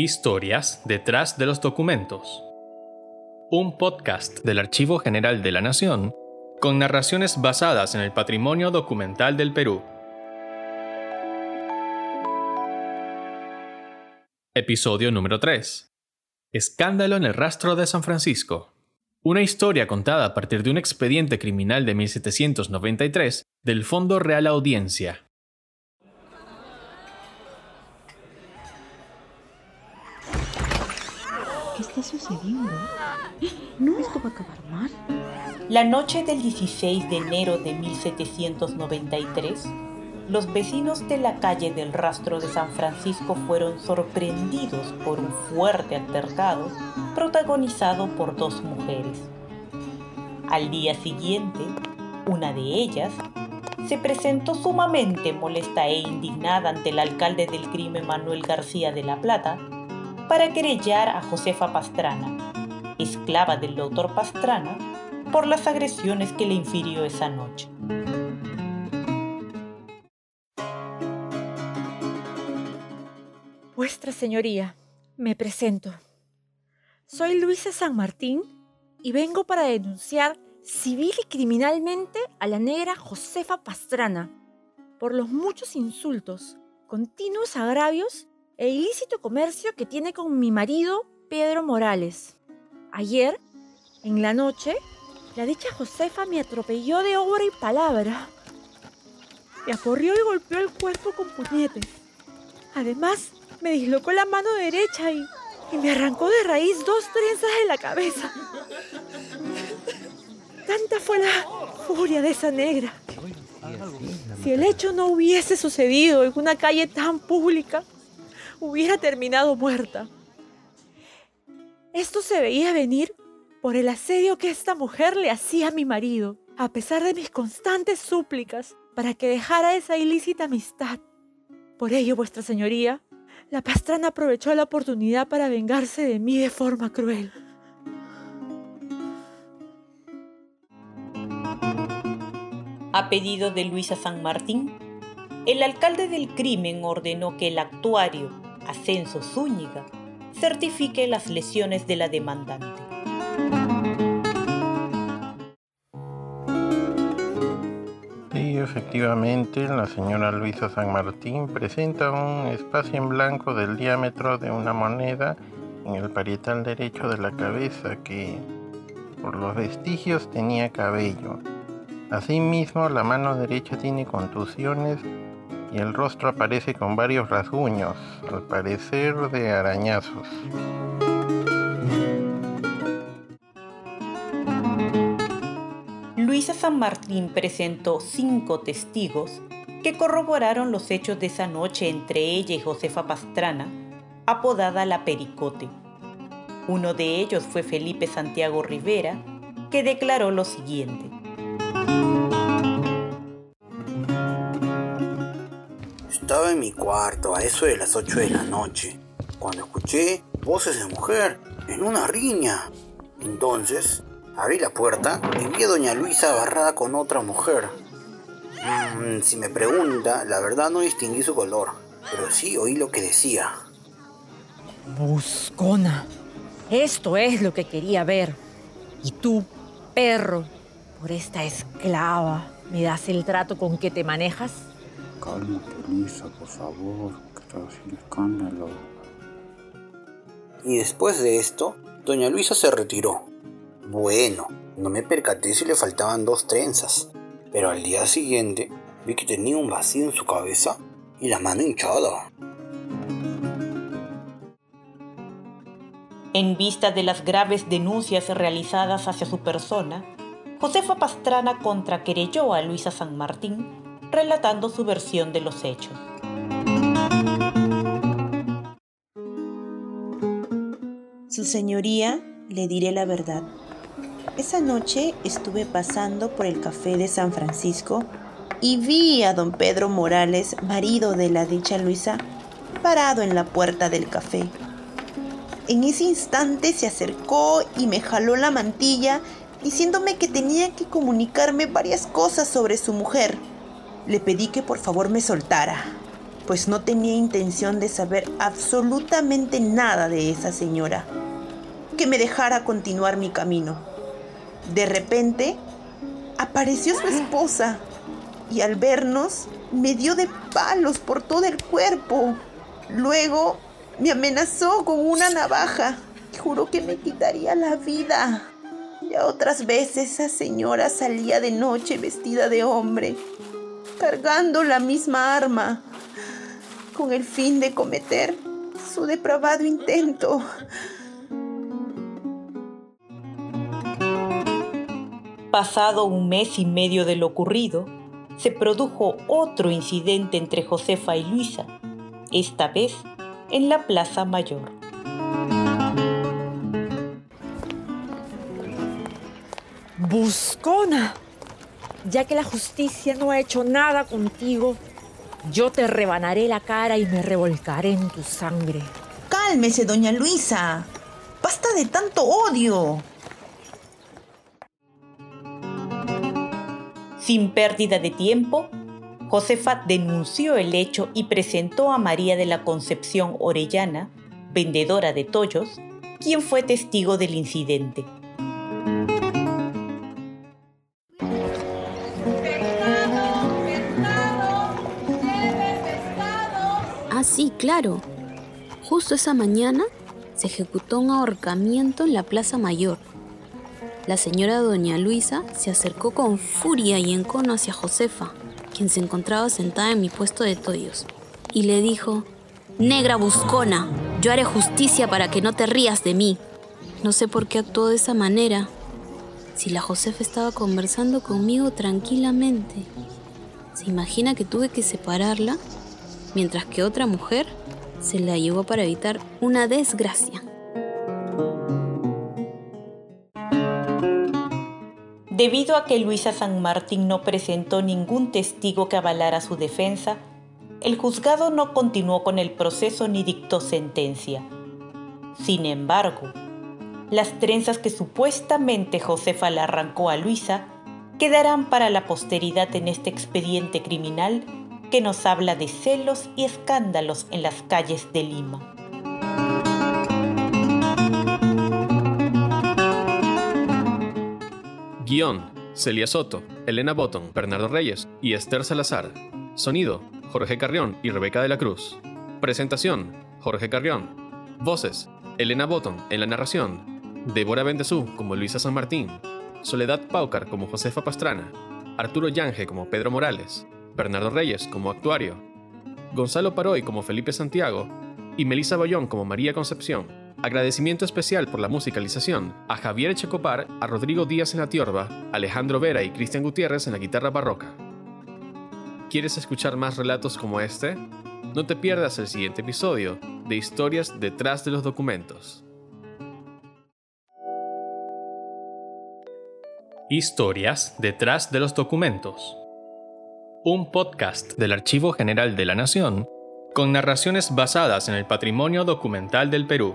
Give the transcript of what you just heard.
Historias detrás de los documentos. Un podcast del Archivo General de la Nación con narraciones basadas en el patrimonio documental del Perú. Episodio número 3. Escándalo en el rastro de San Francisco. Una historia contada a partir de un expediente criminal de 1793 del Fondo Real Audiencia. ¿Qué está sucediendo? No, esto va a acabar mal. La noche del 16 de enero de 1793, los vecinos de la calle del Rastro de San Francisco fueron sorprendidos por un fuerte altercado protagonizado por dos mujeres. Al día siguiente, una de ellas se presentó sumamente molesta e indignada ante el alcalde del crimen Manuel García de la Plata para querellar a Josefa Pastrana, esclava del doctor Pastrana, por las agresiones que le infirió esa noche. Vuestra Señoría, me presento. Soy Luisa San Martín y vengo para denunciar civil y criminalmente a la negra Josefa Pastrana por los muchos insultos, continuos agravios e ilícito comercio que tiene con mi marido Pedro Morales. Ayer, en la noche, la dicha Josefa me atropelló de obra y palabra. Me aporrió y golpeó el cuerpo con puñetes. Además, me dislocó la mano derecha y, y me arrancó de raíz dos trenzas de la cabeza. Tanta fue la furia de esa negra. Si el hecho no hubiese sucedido en una calle tan pública, hubiera terminado muerta. Esto se veía venir por el asedio que esta mujer le hacía a mi marido, a pesar de mis constantes súplicas para que dejara esa ilícita amistad. Por ello, vuestra señoría, la pastrana aprovechó la oportunidad para vengarse de mí de forma cruel. A pedido de Luisa San Martín, el alcalde del crimen ordenó que el actuario Ascenso Zúñiga certifique las lesiones de la demandante. Sí, efectivamente, la señora Luisa San Martín presenta un espacio en blanco del diámetro de una moneda en el parietal derecho de la cabeza que, por los vestigios, tenía cabello. Asimismo, la mano derecha tiene contusiones y el rostro aparece con varios rasguños, al parecer de arañazos. Luisa San Martín presentó cinco testigos que corroboraron los hechos de esa noche entre ella y Josefa Pastrana, apodada La Pericote. Uno de ellos fue Felipe Santiago Rivera, que declaró lo siguiente. Estaba en mi cuarto a eso de las 8 de la noche, cuando escuché voces de mujer en una riña. Entonces, abrí la puerta y vi a doña Luisa agarrada con otra mujer. Mm, si me pregunta, la verdad no distinguí su color, pero sí oí lo que decía. Buscona, esto es lo que quería ver. Y tú, perro, por esta esclava, ¿me das el trato con que te manejas? Cálmate, Luisa, por favor, que estás haciendo escándalo. Y después de esto, doña Luisa se retiró. Bueno, no me percaté si le faltaban dos trenzas, pero al día siguiente vi que tenía un vacío en su cabeza y la mano hinchada. En vista de las graves denuncias realizadas hacia su persona, Josefa Pastrana contraquerelló a Luisa San Martín relatando su versión de los hechos. Su señoría, le diré la verdad. Esa noche estuve pasando por el café de San Francisco y vi a don Pedro Morales, marido de la dicha Luisa, parado en la puerta del café. En ese instante se acercó y me jaló la mantilla diciéndome que tenía que comunicarme varias cosas sobre su mujer le pedí que por favor me soltara. pues no tenía intención de saber absolutamente nada de esa señora. Que me dejara continuar mi camino. De repente, apareció su esposa y al vernos me dio de palos por todo el cuerpo. Luego me amenazó con una navaja y juró que me quitaría la vida. Y otras veces esa señora salía de noche vestida de hombre, cargando la misma arma, con el fin de cometer su depravado intento. Pasado un mes y medio de lo ocurrido, se produjo otro incidente entre Josefa y Luisa, esta vez en la Plaza Mayor. Buscona, ya que la justicia no ha hecho nada contigo, yo te rebanaré la cara y me revolcaré en tu sangre. Cálmese, doña Luisa. Basta de tanto odio. Sin pérdida de tiempo, Josefa denunció el hecho y presentó a María de la Concepción Orellana, vendedora de tollos, quien fue testigo del incidente. Ah, sí, claro. Justo esa mañana se ejecutó un ahorcamiento en la Plaza Mayor. La señora doña Luisa se acercó con furia y encono hacia Josefa, quien se encontraba sentada en mi puesto de tollos, y le dijo, Negra buscona, yo haré justicia para que no te rías de mí. No sé por qué actuó de esa manera, si la Josefa estaba conversando conmigo tranquilamente. ¿Se imagina que tuve que separarla? Mientras que otra mujer se la llevó para evitar una desgracia. Debido a que Luisa San Martín no presentó ningún testigo que avalara su defensa, el juzgado no continuó con el proceso ni dictó sentencia. Sin embargo, las trenzas que supuestamente Josefa le arrancó a Luisa quedarán para la posteridad en este expediente criminal que nos habla de celos y escándalos en las calles de Lima. Guión: Celia Soto, Elena Botton, Bernardo Reyes y Esther Salazar. Sonido: Jorge Carrión y Rebeca de la Cruz. Presentación: Jorge Carrión. Voces: Elena Botton en la narración, Débora Bendezú como Luisa San Martín, Soledad Paucar como Josefa Pastrana, Arturo Yange como Pedro Morales, Bernardo Reyes como actuario, Gonzalo Paroy como Felipe Santiago y Melissa Bayón como María Concepción. Agradecimiento especial por la musicalización a Javier Checopar, a Rodrigo Díaz en la tiorba, Alejandro Vera y Cristian Gutiérrez en la guitarra barroca. ¿Quieres escuchar más relatos como este? No te pierdas el siguiente episodio de Historias detrás de los documentos. Historias detrás de los documentos. Un podcast del Archivo General de la Nación con narraciones basadas en el patrimonio documental del Perú